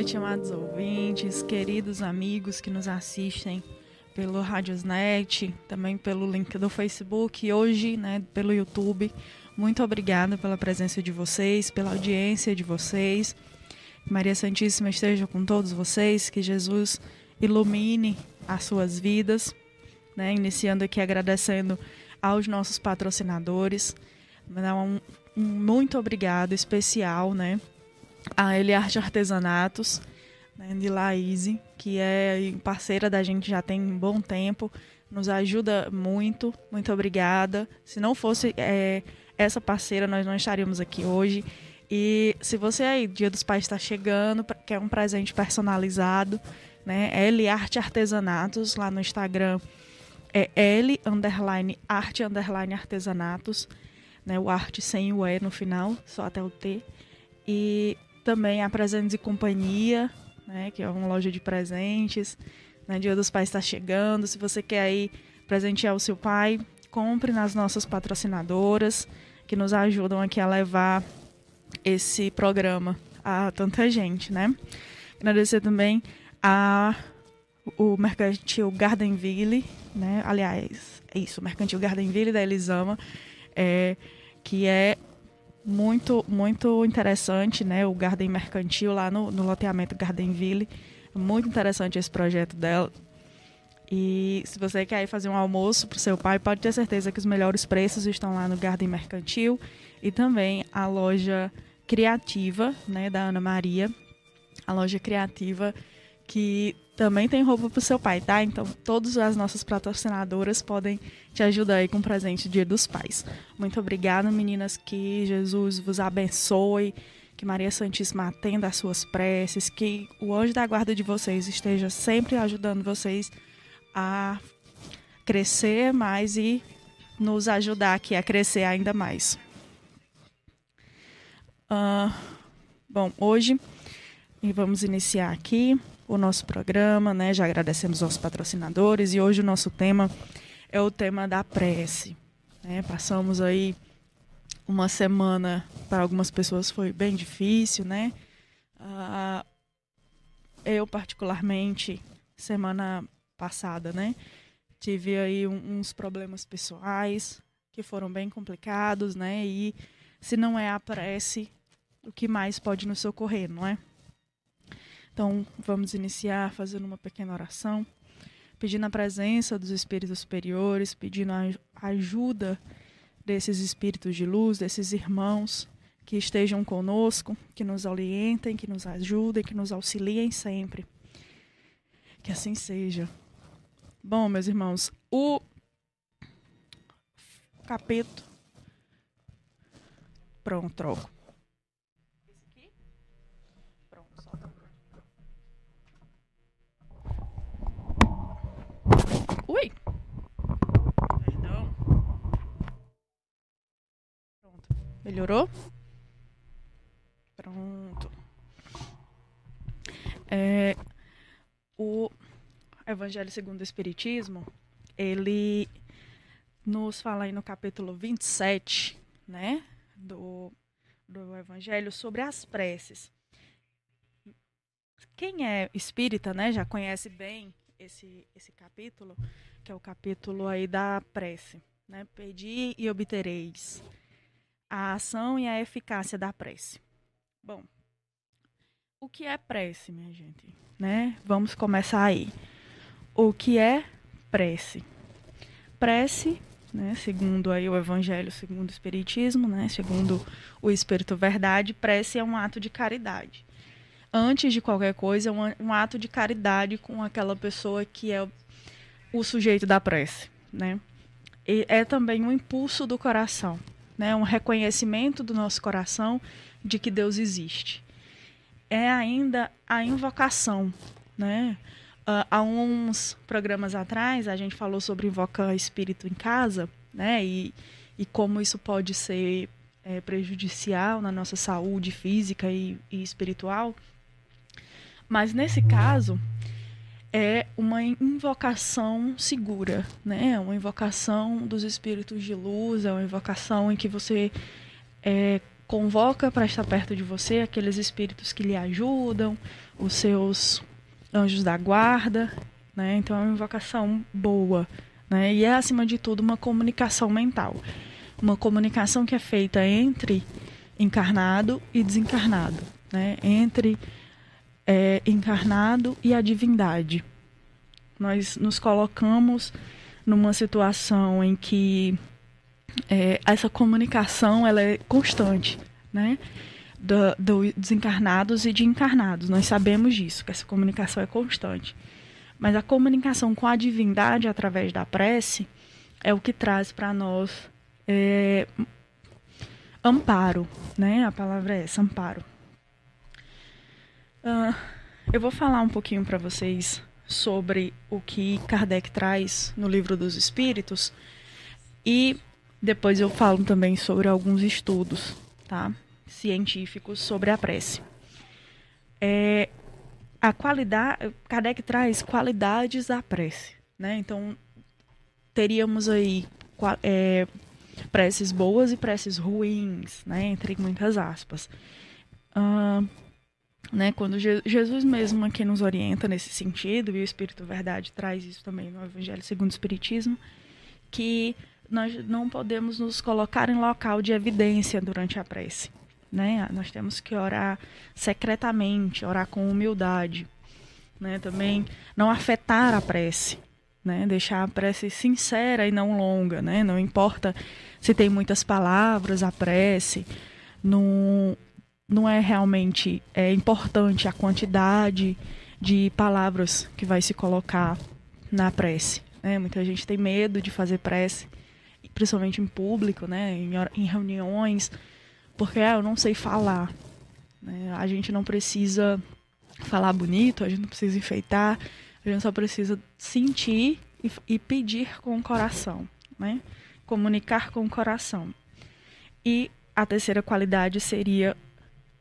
Noite, amados ouvintes, queridos amigos que nos assistem pelo Radiosnet, também pelo link do Facebook e hoje, né, pelo YouTube. Muito obrigada pela presença de vocês, pela audiência de vocês. Maria Santíssima esteja com todos vocês, que Jesus ilumine as suas vidas, né? Iniciando aqui agradecendo aos nossos patrocinadores, um, um muito obrigado especial, né? A Eliarte Artesanatos, né, de Laís, que é parceira da gente já tem um bom tempo, nos ajuda muito, muito obrigada. Se não fosse é, essa parceira, nós não estaríamos aqui hoje. E se você aí, Dia dos Pais está chegando, quer um presente personalizado, né? L Arte Artesanatos, lá no Instagram é L underline arte underline artesanatos, né? O arte sem o E no final, só até o T. E também a Presentes e Companhia, né? Que é uma loja de presentes. Né? Dia dos Pais está chegando. Se você quer aí presentear o seu pai, compre nas nossas patrocinadoras que nos ajudam aqui a levar esse programa a tanta gente, né? Agradecer também a o Mercantil Gardenville, né? Aliás, é isso, o Mercantil Gardenville da Elisama, é, que é muito, muito interessante, né? O Garden Mercantil lá no, no loteamento Gardenville. Muito interessante esse projeto dela. E se você quer ir fazer um almoço para o seu pai, pode ter certeza que os melhores preços estão lá no Garden Mercantil e também a loja criativa, né, da Ana Maria, a loja criativa que também tem roupa para o seu pai, tá? Então, todas as nossas patrocinadoras podem te ajudar aí com o presente Dia dos Pais. Muito obrigada, meninas, que Jesus vos abençoe, que Maria Santíssima atenda às suas preces, que o anjo da guarda de vocês esteja sempre ajudando vocês a crescer mais e nos ajudar aqui a crescer ainda mais. Uh, bom, hoje vamos iniciar aqui o nosso programa, né? Já agradecemos aos patrocinadores e hoje o nosso tema é o tema da prece. Né? Passamos aí uma semana para algumas pessoas foi bem difícil, né? Uh, eu particularmente semana passada, né? Tive aí um, uns problemas pessoais que foram bem complicados, né? E se não é a prece, o que mais pode nos socorrer, não é? Então, vamos iniciar fazendo uma pequena oração, pedindo a presença dos espíritos superiores, pedindo a ajuda desses espíritos de luz, desses irmãos que estejam conosco, que nos orientem, que nos ajudem, que nos auxiliem sempre. Que assim seja. Bom, meus irmãos, o capítulo. Pronto, troco. Ui! Perdão. Pronto. Melhorou? Pronto. É, o Evangelho segundo o Espiritismo, ele nos fala aí no capítulo 27, né, do, do Evangelho, sobre as preces. Quem é espírita, né, já conhece bem esse, esse capítulo, que é o capítulo aí da prece. Né? Pedi e obtereis. A ação e a eficácia da prece. Bom, o que é prece, minha gente? Né? Vamos começar aí. O que é prece? Prece, né, segundo aí o Evangelho, segundo o Espiritismo, né, segundo o Espírito Verdade, prece é um ato de caridade antes de qualquer coisa, um, um ato de caridade com aquela pessoa que é o, sujeito da prece, né? E é também um impulso do coração, né? Um reconhecimento do nosso coração de que Deus existe. É ainda a invocação, né? Uh, há uns programas atrás a gente falou sobre invocar espírito em casa, né? E, e como isso pode ser é, prejudicial na nossa saúde física e, e espiritual. Mas nesse caso, é uma invocação segura, né? Uma invocação dos espíritos de luz, é uma invocação em que você é, convoca para estar perto de você aqueles espíritos que lhe ajudam, os seus anjos da guarda, né? Então é uma invocação boa, né? E é acima de tudo uma comunicação mental, uma comunicação que é feita entre encarnado e desencarnado, né? Entre é, encarnado e a divindade. Nós nos colocamos numa situação em que é, essa comunicação ela é constante, né? Do, do, desencarnados e de encarnados. Nós sabemos disso, que essa comunicação é constante. Mas a comunicação com a divindade através da prece é o que traz para nós é, amparo, né? A palavra é essa, amparo. Uh, eu vou falar um pouquinho para vocês sobre o que Kardec traz no livro dos Espíritos e depois eu falo também sobre alguns estudos, tá? Científicos sobre a prece. É, a qualidade, Kardec traz qualidades da prece, né? Então teríamos aí é, preces boas e preces ruins, né? Entre muitas aspas. Uh, né? Quando Je Jesus mesmo aqui nos orienta nesse sentido, e o Espírito Verdade traz isso também no Evangelho segundo o Espiritismo, que nós não podemos nos colocar em local de evidência durante a prece. Né? Nós temos que orar secretamente, orar com humildade. Né? Também não afetar a prece, né? deixar a prece sincera e não longa. Né? Não importa se tem muitas palavras, a prece. Não, não é realmente é importante a quantidade de palavras que vai se colocar na prece. Né? Muita gente tem medo de fazer prece, principalmente em público, né? em, em reuniões, porque ah, eu não sei falar. Né? A gente não precisa falar bonito, a gente não precisa enfeitar, a gente só precisa sentir e, e pedir com o coração, né? comunicar com o coração. E a terceira qualidade seria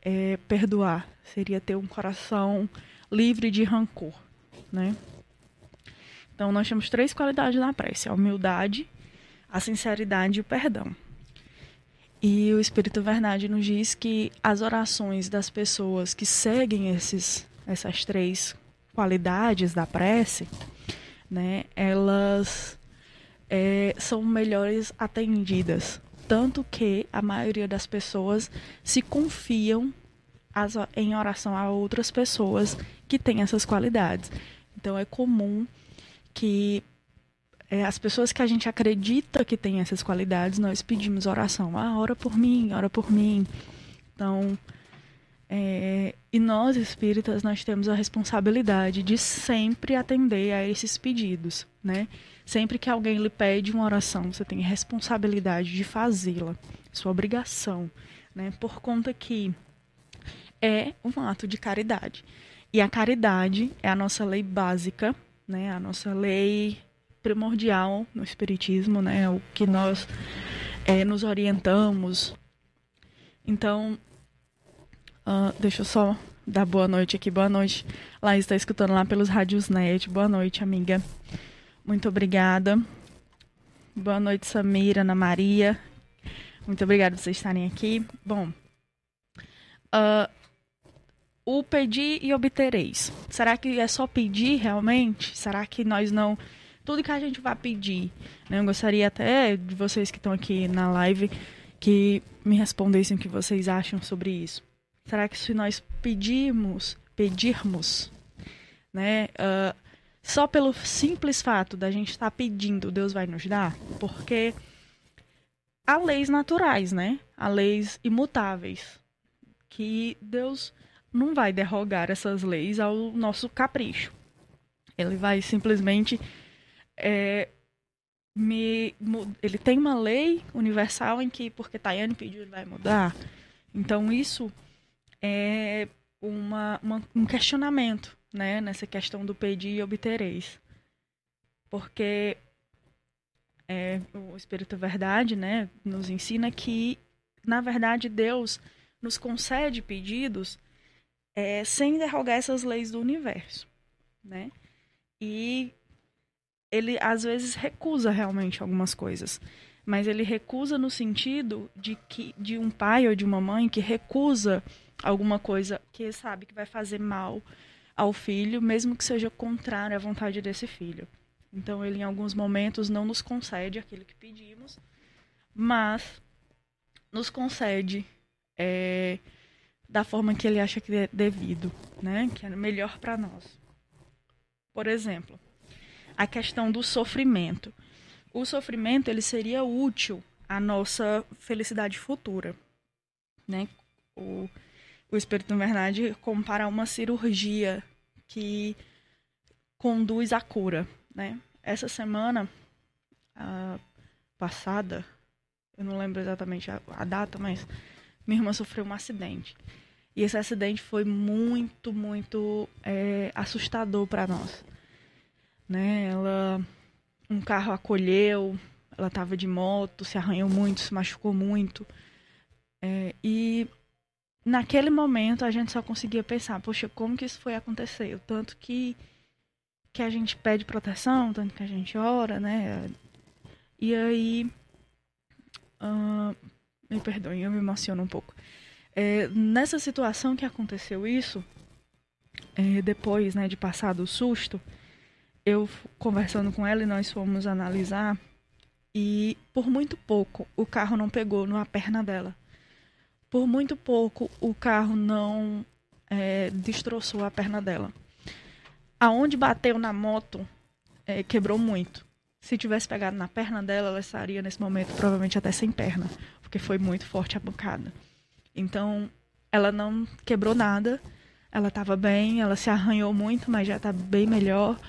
é, perdoar, seria ter um coração livre de rancor, né? Então nós temos três qualidades na prece: a humildade, a sinceridade e o perdão. E o Espírito Verdade nos diz que as orações das pessoas que seguem esses, essas três qualidades da prece, né, elas é, são melhores atendidas, tanto que a maioria das pessoas se confiam as, em oração a outras pessoas que têm essas qualidades. Então é comum que é, as pessoas que a gente acredita que têm essas qualidades, nós pedimos oração. Ah, ora por mim, ora por mim. Então, é, e nós espíritas, nós temos a responsabilidade de sempre atender a esses pedidos, né? Sempre que alguém lhe pede uma oração, você tem responsabilidade de fazê-la, sua obrigação, né? Por conta que é um ato de caridade. E a caridade é a nossa lei básica, né? A nossa lei primordial no espiritismo, né? O que nós é, nos orientamos. Então, uh, deixa eu só dar boa noite aqui. Boa noite. Laís está escutando lá pelos rádios net. Boa noite, amiga. Muito obrigada. Boa noite, Samira, Ana Maria. Muito obrigada por vocês estarem aqui. Bom, uh, o pedir e obtereis. Será que é só pedir realmente? Será que nós não. Tudo que a gente vai pedir. Né? Eu gostaria até de vocês que estão aqui na live que me respondessem o que vocês acham sobre isso. Será que se nós pedirmos, pedirmos, né? Uh, só pelo simples fato da gente estar tá pedindo, Deus vai nos dar? Porque há leis naturais, né? Há leis imutáveis. Que Deus não vai derrogar essas leis ao nosso capricho. Ele vai simplesmente. É, me, ele tem uma lei universal em que, porque Tayane pediu, ele vai mudar. Então, isso é uma, uma, um questionamento né, nessa questão do pedir e obtereis. Porque é, o Espírito Verdade né, nos ensina que, na verdade, Deus nos concede pedidos é, sem derrogar essas leis do universo. Né? E ele, às vezes, recusa realmente algumas coisas. mas ele recusa no sentido de que de um pai ou de uma mãe que recusa alguma coisa que sabe que vai fazer mal ao filho, mesmo que seja contrário à vontade desse filho. Então ele em alguns momentos não nos concede aquilo que pedimos, mas nos concede é, da forma que ele acha que é devido, né? Que é melhor para nós. Por exemplo, a questão do sofrimento. O sofrimento ele seria útil à nossa felicidade futura, né? O, o Espírito na verdade compara uma cirurgia que conduz à cura, né? Essa semana passada, eu não lembro exatamente a, a data, mas minha irmã sofreu um acidente. E esse acidente foi muito, muito é, assustador para nós. Né? Ela, um carro acolheu, ela estava de moto, se arranhou muito, se machucou muito. É, e naquele momento a gente só conseguia pensar, poxa, como que isso foi acontecer? O tanto que, que a gente pede proteção, tanto que a gente ora, né? E aí. Uh, me perdoem, eu me emociono um pouco. É, nessa situação que aconteceu isso, é, depois né, de passar do susto, eu conversando com ela e nós fomos analisar e por muito pouco o carro não pegou numa perna dela. Por muito pouco o carro não é, destroçou a perna dela. Aonde bateu na moto é, quebrou muito. Se tivesse pegado na perna dela, ela estaria nesse momento provavelmente até sem perna, porque foi muito forte a bancada. Então, ela não quebrou nada, ela estava bem, ela se arranhou muito, mas já está bem melhor.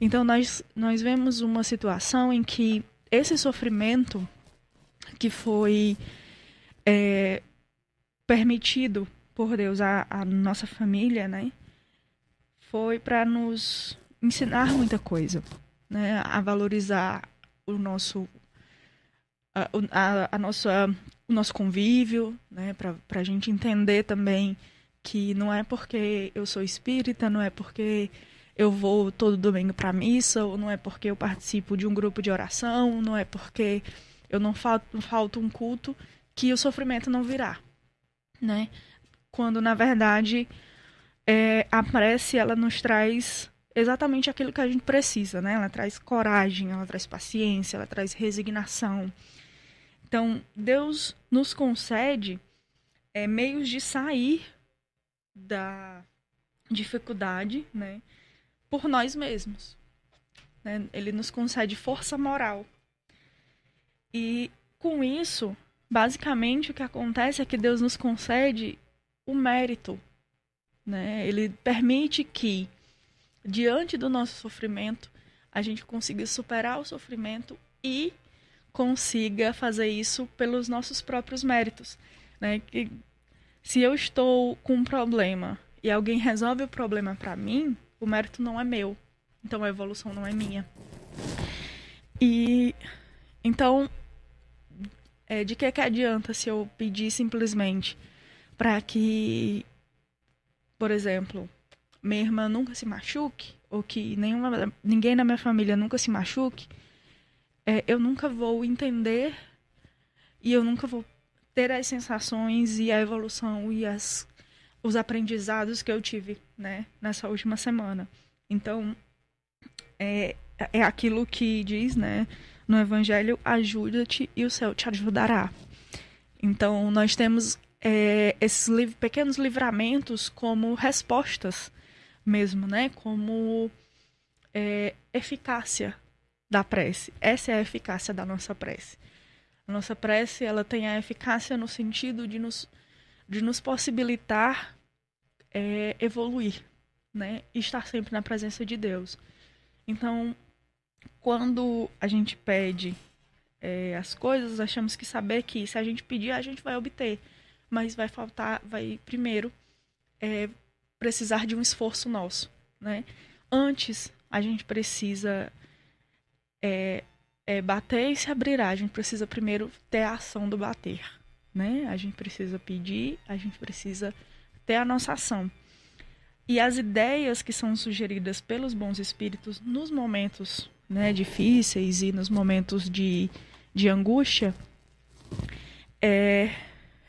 Então, nós, nós vemos uma situação em que esse sofrimento que foi é, permitido por Deus à, nossa família, né, foi para nos ensinar muita coisa, né, a valorizar o nosso a, a, a nossa, o nosso convívio, né, para a gente entender também que não é porque eu sou espírita, não é porque eu vou todo domingo para missa, ou não é porque eu participo de um grupo de oração, não é porque eu não falto, falto um culto que o sofrimento não virá, né? Quando na verdade é, a prece ela nos traz exatamente aquilo que a gente precisa, né? Ela traz coragem, ela traz paciência, ela traz resignação, então, Deus nos concede é, meios de sair da dificuldade, né, por nós mesmos. Né? Ele nos concede força moral. E com isso, basicamente o que acontece é que Deus nos concede o mérito. Né? Ele permite que, diante do nosso sofrimento, a gente consiga superar o sofrimento e consiga fazer isso pelos nossos próprios méritos, né? Que se eu estou com um problema e alguém resolve o problema para mim, o mérito não é meu. Então a evolução não é minha. E então é, de que, que adianta se eu pedir simplesmente para que, por exemplo, minha irmã nunca se machuque ou que nenhuma, ninguém na minha família nunca se machuque? é, eu nunca vou entender e eu nunca vou ter as sensações e a evolução e as, os aprendizados que eu tive né, nessa última semana. Então, é, é aquilo que diz né, no Evangelho: ajuda-te e o céu te ajudará. Então, nós temos é, esses liv pequenos livramentos como respostas mesmo, né? Como é, eficácia da prece. Essa é a eficácia da nossa prece. A nossa prece ela tem a eficácia no sentido de nos, de nos possibilitar é, evoluir, né? E estar sempre na presença de Deus. Então, quando a gente pede é, as coisas, achamos que saber que se a gente pedir, a gente vai obter. Mas vai faltar, vai primeiro é, precisar de um esforço nosso, né? Antes, a gente precisa é, é, bater e se abrirá. A gente precisa primeiro ter a ação do bater, né? A gente precisa pedir, a gente precisa ter a nossa ação. E as ideias que são sugeridas pelos bons espíritos nos momentos né, difíceis e nos momentos de de angústia é,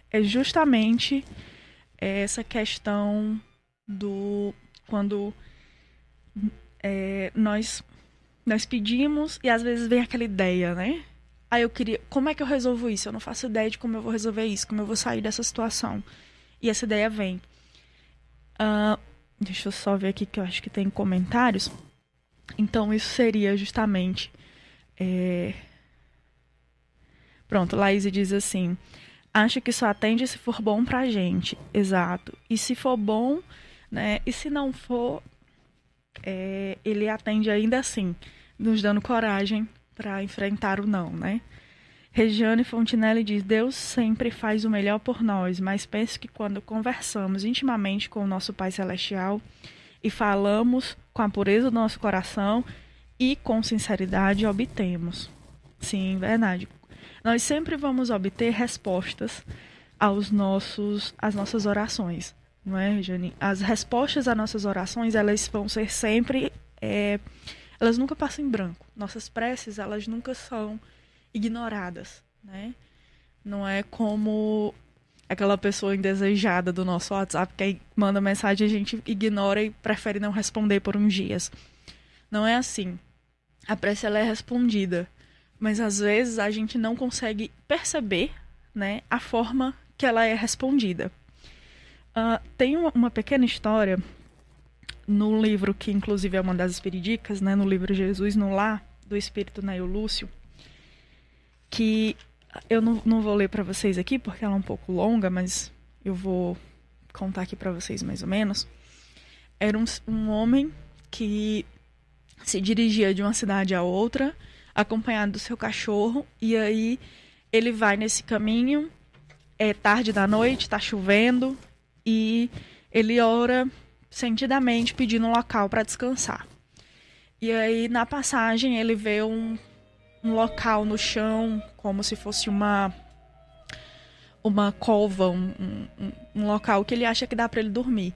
é justamente essa questão do quando é, nós nós pedimos e às vezes vem aquela ideia, né? Aí eu queria, como é que eu resolvo isso? Eu não faço ideia de como eu vou resolver isso, como eu vou sair dessa situação. E essa ideia vem. Uh, deixa eu só ver aqui que eu acho que tem comentários. Então isso seria justamente é... Pronto, Laís diz assim: acha que só atende se for bom pra gente. Exato. E se for bom, né? E se não for, é, ele atende ainda assim, nos dando coragem para enfrentar o não, né? Regiane Fontinelli diz: Deus sempre faz o melhor por nós, mas penso que quando conversamos intimamente com o nosso Pai Celestial e falamos com a pureza do nosso coração e com sinceridade, obtemos. Sim, verdade. Nós sempre vamos obter respostas aos nossos, às nossas orações não é, Jane? As respostas às nossas orações, elas vão ser sempre, é, elas nunca passam em branco. Nossas preces, elas nunca são ignoradas, né? Não é como aquela pessoa indesejada do nosso WhatsApp que manda mensagem a gente ignora e prefere não responder por uns dias. Não é assim. A prece ela é respondida, mas às vezes a gente não consegue perceber, né, a forma que ela é respondida. Uh, tem uma, pequena história no livro que, inclusive, é uma das espiridicas, né, no livro Jesus no Lar, do Espírito Neio Lúcio, que eu não, não vou ler para vocês aqui porque ela é um pouco longa, mas eu vou contar aqui para vocês mais ou menos. Era um, um homem que se dirigia de uma cidade a outra, acompanhado do seu cachorro, e aí ele vai nesse caminho, é tarde da noite, está chovendo, e ele ora sentidamente pedindo um local para descansar. E aí na passagem ele vê um, um local no chão como se fosse uma uma cova, um, um, um local que ele acha que dá para ele dormir.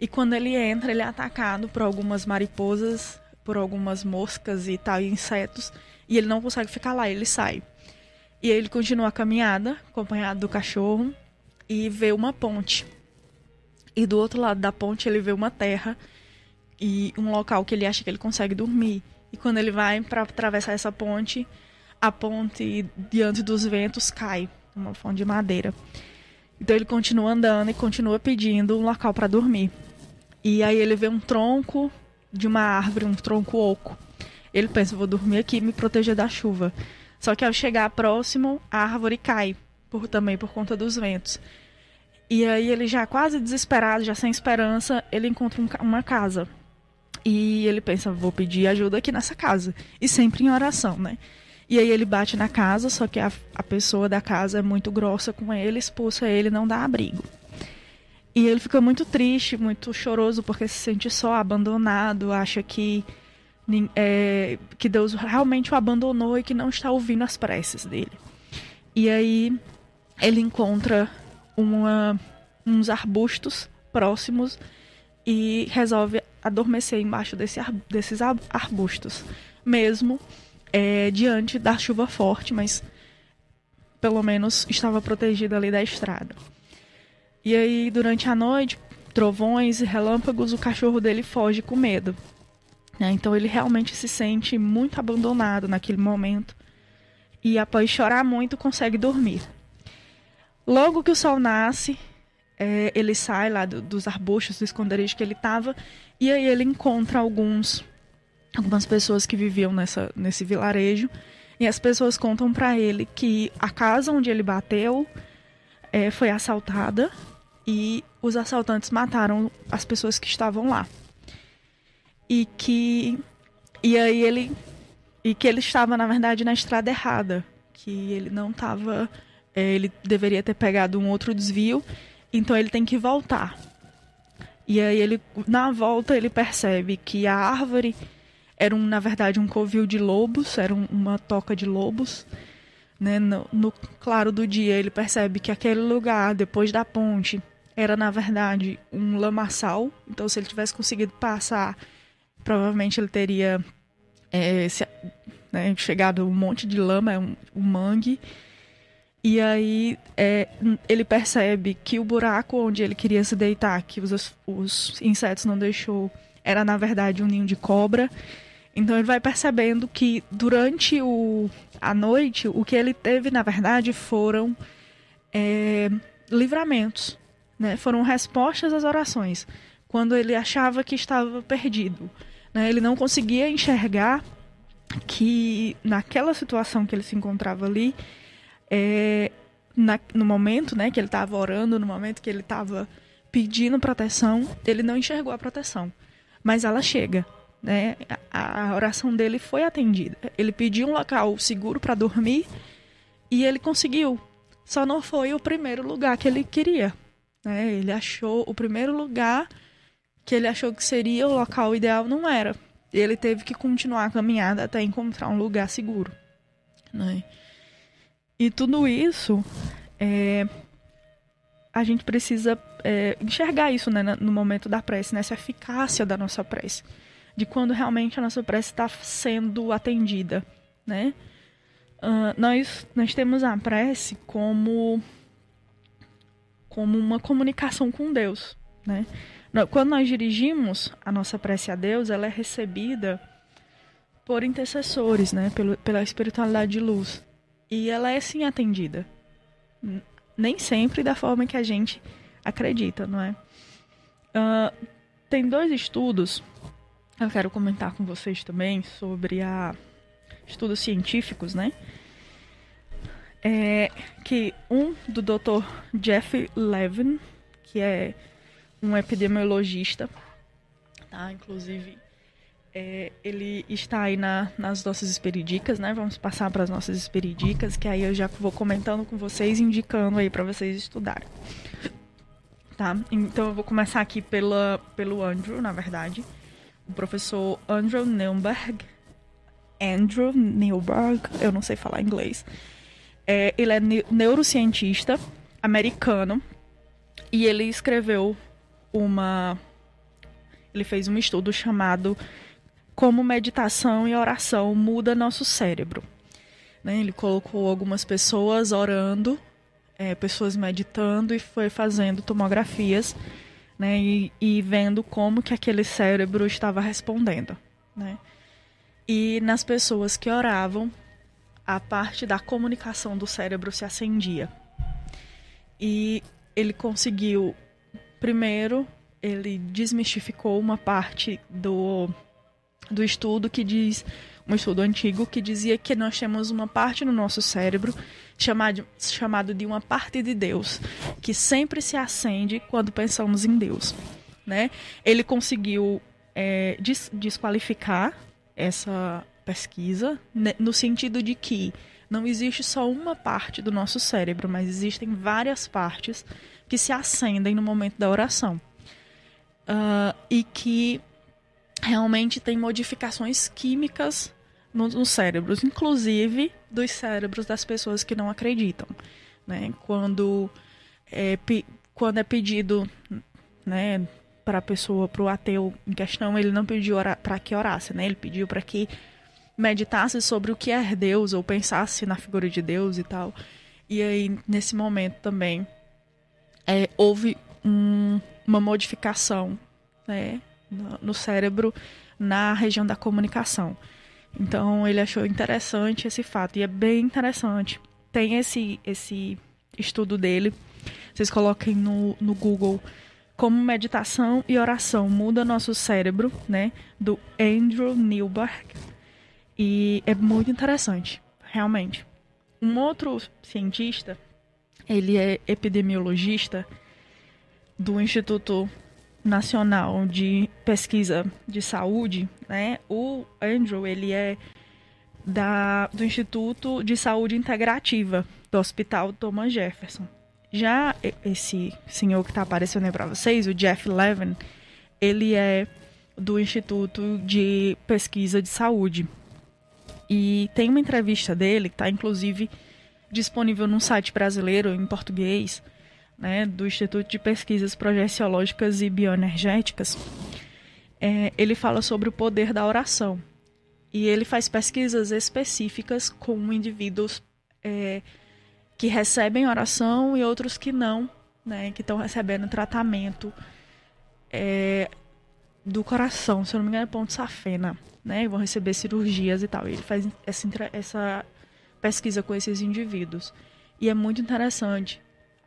E quando ele entra, ele é atacado por algumas mariposas, por algumas moscas e tal, e insetos, e ele não consegue ficar lá, ele sai. E ele continua a caminhada, acompanhado do cachorro, e vê uma ponte. E do outro lado da ponte ele vê uma terra e um local que ele acha que ele consegue dormir. E quando ele vai para atravessar essa ponte, a ponte diante dos ventos cai, uma fonte de madeira. Então ele continua andando e continua pedindo um local para dormir. E aí ele vê um tronco de uma árvore, um tronco oco. Ele pensa, vou dormir aqui e me proteger da chuva. Só que ao chegar próximo, a árvore cai, por, também por conta dos ventos. E aí ele já quase desesperado, já sem esperança, ele encontra um, uma casa. E ele pensa, vou pedir ajuda aqui nessa casa. E sempre em oração, né? E aí ele bate na casa, só que a, a pessoa da casa é muito grossa com ele, expulsa ele, não dá abrigo. E ele fica muito triste, muito choroso, porque se sente só, abandonado, acha que, é, que Deus realmente o abandonou e que não está ouvindo as preces dele. E aí ele encontra uma, uns arbustos próximos e resolve adormecer embaixo desse, desses arbustos, mesmo é, diante da chuva forte, mas pelo menos estava protegido ali da estrada. E aí, durante a noite, trovões e relâmpagos, o cachorro dele foge com medo. Né? Então ele realmente se sente muito abandonado naquele momento e após chorar muito consegue dormir. Logo que o sol nasce, é, ele sai lá do, dos arbustos, do esconderijo que ele estava, e aí ele encontra alguns, algumas pessoas que viviam nessa, nesse vilarejo, e as pessoas contam para ele que a casa onde ele bateu é, foi assaltada e os assaltantes mataram as pessoas que estavam lá. E que e aí ele e que ele estava na verdade na estrada errada, que ele não estava é, ele deveria ter pegado um outro desvio, então ele tem que voltar. E aí ele, na volta, ele percebe que a árvore era um, na verdade um covil de lobos, era um, uma toca de lobos. Né? No, no claro do dia ele percebe que aquele lugar, depois da ponte, era na verdade um lamaçal. Então se ele tivesse conseguido passar, provavelmente ele teria é, se, né? Chegado um monte de lama, um, um mangue. E aí é, ele percebe que o buraco onde ele queria se deitar, que os, os insetos não deixou, era na verdade um ninho de cobra. Então ele vai percebendo que durante o, a noite, o que ele teve, na verdade, foram é, livramentos, né? foram respostas às orações. Quando ele achava que estava perdido. Né? Ele não conseguia enxergar que naquela situação que ele se encontrava ali, é, na, no momento né, que ele estava orando, no momento que ele estava pedindo proteção, ele não enxergou a proteção. Mas ela chega né? A, oração dele foi atendida. Ele pediu um local seguro para dormir e ele conseguiu. Só não foi o primeiro lugar que ele queria. Né? Ele achou o primeiro lugar que ele achou que seria o local ideal, não era. Ele teve que continuar a caminhada até encontrar um lugar seguro. Né? E tudo isso, é, a gente precisa é, enxergar isso né, no momento da prece, nessa eficácia da nossa prece de quando realmente a nossa prece está sendo atendida, né? Uh, nós, nós temos a prece como, como uma comunicação com Deus, né? Quando nós dirigimos a nossa prece a Deus, ela é recebida por intercessores, né? Pela espiritualidade de luz. E ela é sim atendida. Nem sempre da forma que a gente acredita, não é? Uh, tem dois estudos eu quero comentar com vocês também sobre a estudos científicos, né? É que um do Dr. Jeff Levin, que é um epidemiologista, tá? Inclusive, é, ele está aí na, nas nossas esperidicas, né? Vamos passar para as nossas esperidicas, que aí eu já vou comentando com vocês, indicando aí para vocês estudarem. Tá? Então eu vou começar aqui pela, pelo Andrew, na verdade o professor Andrew Neuberg. Andrew Neuberg, eu não sei falar inglês. É, ele é neurocientista americano e ele escreveu uma. Ele fez um estudo chamado Como Meditação e Oração Muda Nosso Cérebro. Né? Ele colocou algumas pessoas orando, é, pessoas meditando e foi fazendo tomografias né, e, e vendo como que aquele cérebro estava respondendo, né? E nas pessoas que oravam, a parte da comunicação do cérebro se acendia. E ele conseguiu, primeiro, ele desmistificou uma parte do, do estudo que diz um estudo antigo que dizia que nós temos uma parte no nosso cérebro chamado, chamado de uma parte de Deus, que sempre se acende quando pensamos em Deus. Né? Ele conseguiu é, des desqualificar essa pesquisa né, no sentido de que não existe só uma parte do nosso cérebro, mas existem várias partes que se acendem no momento da oração. Uh, e que realmente tem modificações químicas nos no cérebros, inclusive dos cérebros das pessoas que não acreditam. Né? Quando, é, quando é pedido né, para a pessoa, para o ateu em questão, ele não pediu para que orasse, né? ele pediu para que meditasse sobre o que é Deus ou pensasse na figura de Deus e tal. E aí, nesse momento também, é, houve um, uma modificação né, no, cérebro na região da comunicação. Então ele achou interessante esse fato e é bem interessante. Tem esse esse estudo dele. Vocês coloquem no, no Google como meditação e oração muda nosso cérebro, né? Do Andrew Newberg. E é muito interessante, realmente. Um outro cientista, ele é epidemiologista do Instituto Nacional de Pesquisa de Saúde, né? O Andrew, ele é da, do Instituto de Saúde Integrativa do Hospital Thomas Jefferson. Já esse senhor que está aparecendo aí para vocês, o Jeff Levin, ele é do Instituto de Pesquisa de Saúde. E tem uma entrevista dele que está inclusive disponível num site brasileiro em português, né, do Instituto de Pesquisas Projeciológicas e Bioenergéticas, é, ele fala sobre o poder da oração. E ele faz pesquisas específicas com indivíduos é, que recebem oração e outros que não, né, que estão recebendo tratamento é, do coração, se eu não me engano é ponto safena, né, vão receber cirurgias e tal. Ele faz essa, essa pesquisa com esses indivíduos. E é muito interessante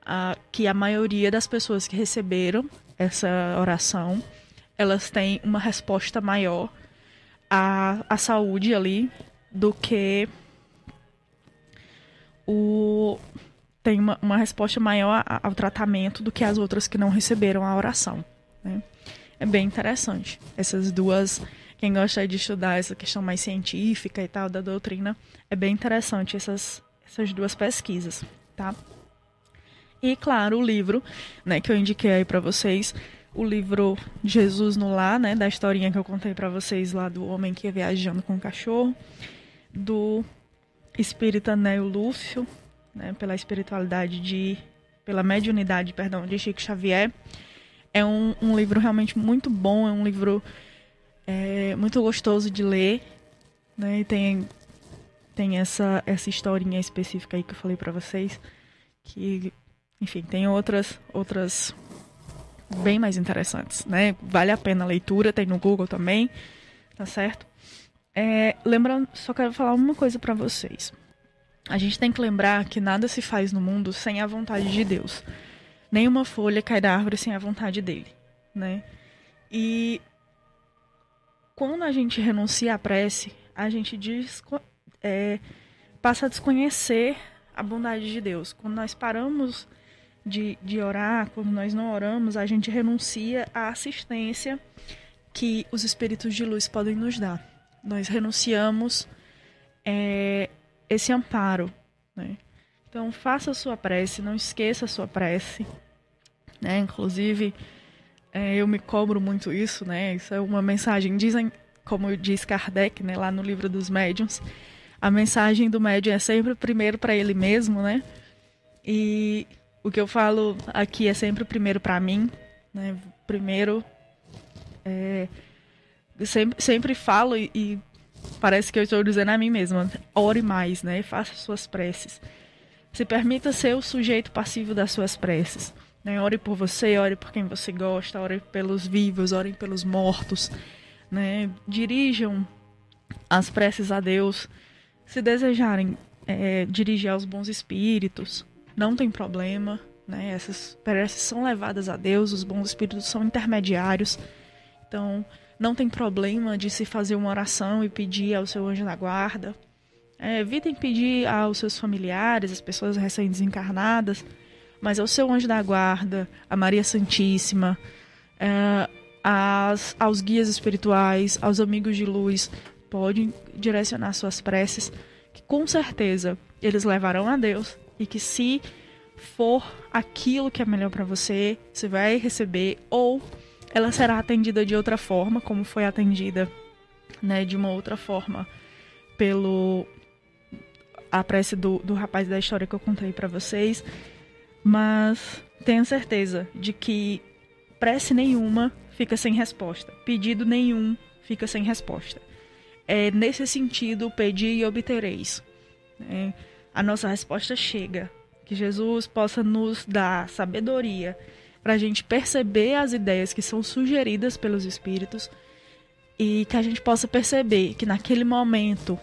a, que a maioria das pessoas que receberam essa oração, elas têm uma resposta maior à, à saúde ali do que o tem uma, uma resposta maior ao tratamento do que as outras que não receberam a oração. Né? É bem interessante. Essas duas, quem gosta de estudar essa questão mais científica e tal da doutrina, é bem interessante essas, essas duas pesquisas, tá? E claro, o livro, né, que eu indiquei aí para vocês, o livro Jesus no Lar, né, da historinha que eu contei para vocês lá do homem que ia viajando com o cachorro, do espírita Neo Lúcio, né, pela espiritualidade de pela mediunidade, perdão, de Chico Xavier. É um, um livro realmente muito bom, é um livro é, muito gostoso de ler, né? E tem tem essa essa historinha específica aí que eu falei para vocês, que enfim, tem outras outras bem mais interessantes, né? Vale a pena a leitura, tem no Google também, tá certo? É, lembrando, só quero falar uma coisa para vocês. A gente tem que lembrar que nada se faz no mundo sem a vontade de Deus. Nenhuma folha cai da árvore sem a vontade dele, né? E quando a gente renuncia à prece, a gente diz, é, passa a desconhecer a bondade de Deus. Quando nós paramos de, de orar, quando nós não oramos, a gente renuncia à assistência que os espíritos de luz podem nos dar. Nós renunciamos é, esse amparo. Né? Então, faça a sua prece, não esqueça a sua prece. Né? Inclusive, é, eu me cobro muito isso, né? Isso é uma mensagem, dizem, como diz Kardec, né, lá no livro dos médiuns, a mensagem do médium é sempre primeiro para ele mesmo, né? E o que eu falo aqui é sempre primeiro para mim, né? Primeiro, é, sempre, sempre falo e, e parece que eu estou dizendo a mim mesma, ore mais, né? Faça suas preces. Se permita ser o sujeito passivo das suas preces. Né? Ore por você, ore por quem você gosta, ore pelos vivos, ore pelos mortos. Né? Dirijam as preces a Deus. Se desejarem é, dirigir aos bons espíritos, não tem problema. Né? Essas preces são levadas a Deus, os bons espíritos são intermediários. Então, não tem problema de se fazer uma oração e pedir ao seu anjo da guarda. É, evitem pedir aos seus familiares, às pessoas recém-desencarnadas, mas ao seu anjo da guarda, a Maria Santíssima, é, aos guias espirituais, aos amigos de luz, podem direcionar suas preces, que com certeza eles levarão a Deus e que se for aquilo que é melhor para você, você vai receber ou ela será atendida de outra forma, como foi atendida, né, de uma outra forma pelo a prece do, do rapaz da história que eu contei para vocês, mas tenho certeza de que prece nenhuma fica sem resposta, pedido nenhum fica sem resposta. É nesse sentido, pedir e obtereis. Né? A nossa resposta chega. Que Jesus possa nos dar sabedoria para a gente perceber as ideias que são sugeridas pelos espíritos e que a gente possa perceber que naquele momento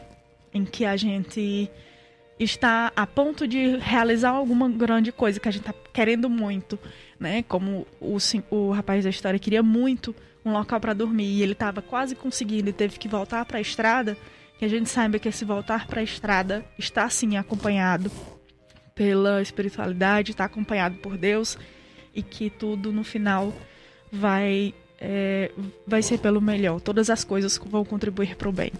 em que a gente está a ponto de realizar alguma grande coisa que a gente está querendo muito, né? Como o, o rapaz da história queria muito um local para dormir e ele estava quase conseguindo e teve que voltar para a estrada, que a gente saiba que esse voltar para a estrada está sim acompanhado pela espiritualidade, está acompanhado por Deus e que tudo no final vai é, vai ser pelo melhor. Todas as coisas vão contribuir para o bem.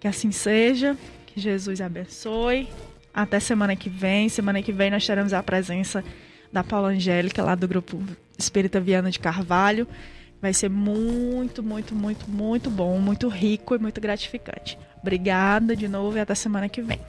Que assim seja. Que Jesus abençoe. Até semana que vem. Semana que vem nós teremos a presença da Paula Angélica, lá do grupo Espírita Viana de Carvalho. Vai ser muito, muito, muito, muito bom, muito rico e muito gratificante. Obrigada de novo e até semana que vem.